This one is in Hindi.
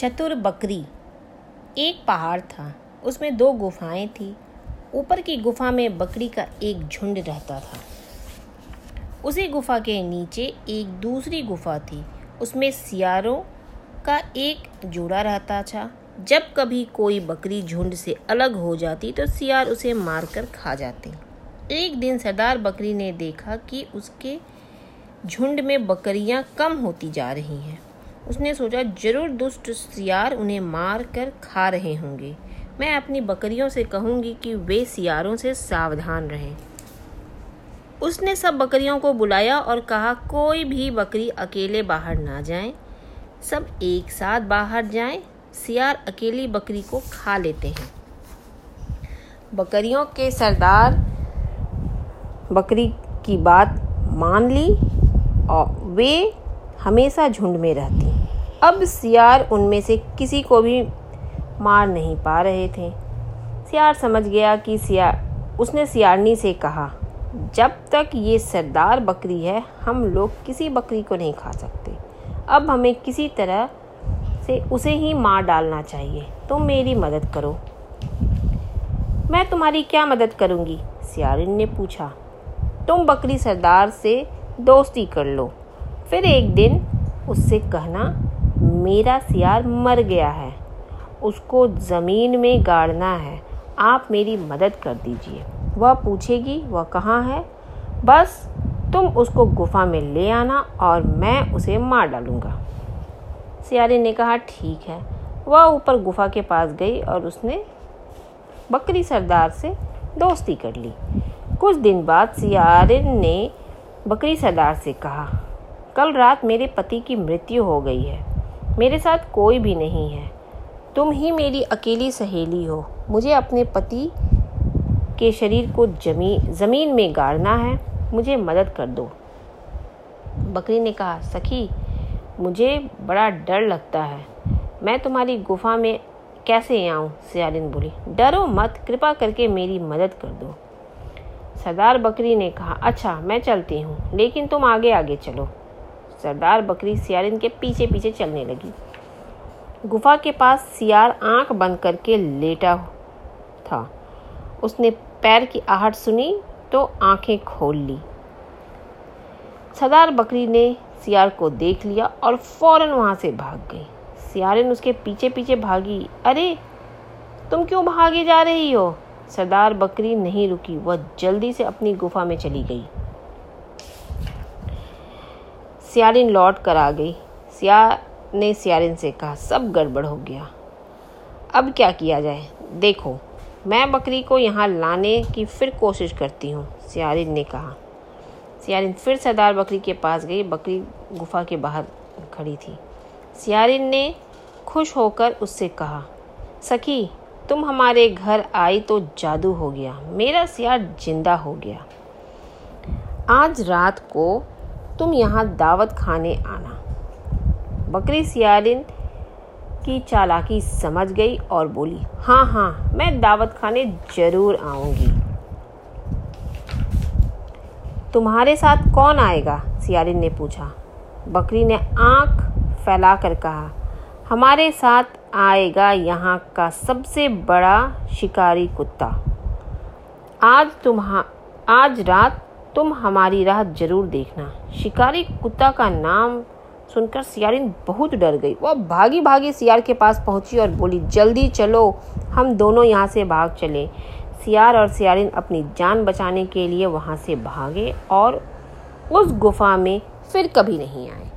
चतुर बकरी। एक पहाड़ था, उसमें दो गुफाएँ थी। ऊपर की गुफा में बकरी का एक झुंड रहता था। उसी गुफा के नीचे एक दूसरी गुफा थी। उसमें सियारों का एक जोड़ा रहता था। जब कभी कोई बकरी झुंड से अलग हो जाती तो सियार उसे मारकर खा जाते। एक दिन सरदार बकरी ने देखा कि उसके झुंड में बकरियाँ कम होती जा रही हैं। उसने सोचा, ज़रूर दुष्ट सियार उन्हें मार कर खा रहे होंगे। मैं अपनी बकरियों से कहूँगी कि वे सियारों से सावधान रहें। उसने सब बकरियों को बुलाया और कहा, कोई भी बकरी अकेले बाहर ना जाए। सब एक साथ बाहर जाएँ। सियार अकेली बकरी को खा लेते हैं। बकरियों के सरदार बकरी की बात मान ली और वे हमेशा झुंड में रहती अब सियार उनमें से किसी को भी मार नहीं पा रहे थे। सियार समझ गया कि सियार उसने सियारनी से कहा, जब तक ये सरदार बकरी है, हम लोग किसी बकरी को नहीं खा सकते। अब हमें किसी तरह से उसे ही मार डालना चाहिए। तुम मेरी मदद करो। मैं तुम्हारी क्या मदद करूँगी? सियारिन ने पूछा। तुम बकरी सरदार से दोस्ती कर लो। फिर एक दिन उससे कहना मेरा सियार मर गया है। उसको ज़मीन में गाड़ना है। आप मेरी मदद कर दीजिए। वह पूछेगी, वह कहाँ है? बस, तुम उसको गुफा में ले आना और मैं उसे मार डालूँगा। सियारे ने कहा, ठीक है। वह ऊपर गुफा के पास गई और उसने बकरी सरदार से दोस्ती कर ली। कुछ दिन बाद सियारे ने बकरी सरदार से कहा, कल रात मेरे पति की मृत्यु हो गई है। मेरे साथ कोई भी नहीं है। तुम ही मेरी अकेली सहेली हो। मुझे अपने पति के शरीर को जमी, ज़मीन में गाड़ना है। मुझे मदद कर दो। बकरी ने कहा, सखी, मुझे बड़ा डर लगता है। मैं तुम्हारी गुफा में कैसे आऊँ? सियालिन बोली, डरो मत, कृपा करके मेरी मदद कर दो। सरदार बकरी ने कहा अच्छा मैं चलती हूँ, लेकिन तुम आगे आगे चलो। सरदार बकरी सियारिन के पीछे पीछे चलने लगी। गुफा के पास सियार आँख बंद करके लेटा था। उसने पैर की आहट सुनी तो आँखें खोल ली। सरदार बकरी ने सियार को देख लिया और फ़ौरन वहाँ से भाग गई। सियारिन उसके पीछे पीछे भागी। अरे, तुम क्यों भागे जा रही हो? सरदार बकरी नहीं रुकी। वह जल्दी से अपनी गुफा में चली गई। सियारिन लौट कर आ गई। सिया ने सियारिन से कहा, सब गड़बड़ हो गया। अब क्या किया जाए? देखो, मैं बकरी को यहाँ लाने की फिर कोशिश करती हूँ, सियारिन ने कहा। सियारिन फिर सरदार बकरी के पास गई। बकरी गुफा के बाहर खड़ी थी। सियारिन ने खुश होकर उससे कहा, सखी, तुम हमारे घर आई तो जादू हो गया। मेरा सियार ज़िंदा हो गया। आज रात को तुम यहाँ दावत खाने आना। बकरी सियालिन की चालाकी समझ गई और बोली हाँ हाँ मैं दावत खाने ज़रूर आऊँगी। तुम्हारे साथ कौन आएगा? सियारिन ने पूछा। बकरी ने आँख फैलाकर कहा, हमारे साथ आएगा यहाँ का सबसे बड़ा शिकारी कुत्ता। आज तुम्हा, आज रात तुम हमारी राह ज़रूर देखना। शिकारी कुत्ता का नाम सुनकर सियारिन बहुत डर गई। वह भागी भागी सियार के पास पहुँची और बोली, जल्दी चलो, हम दोनों यहाँ से भाग चले। सियार और सियारिन अपनी जान बचाने के लिए वहाँ से भागे और उस गुफा में फिर कभी नहीं आए।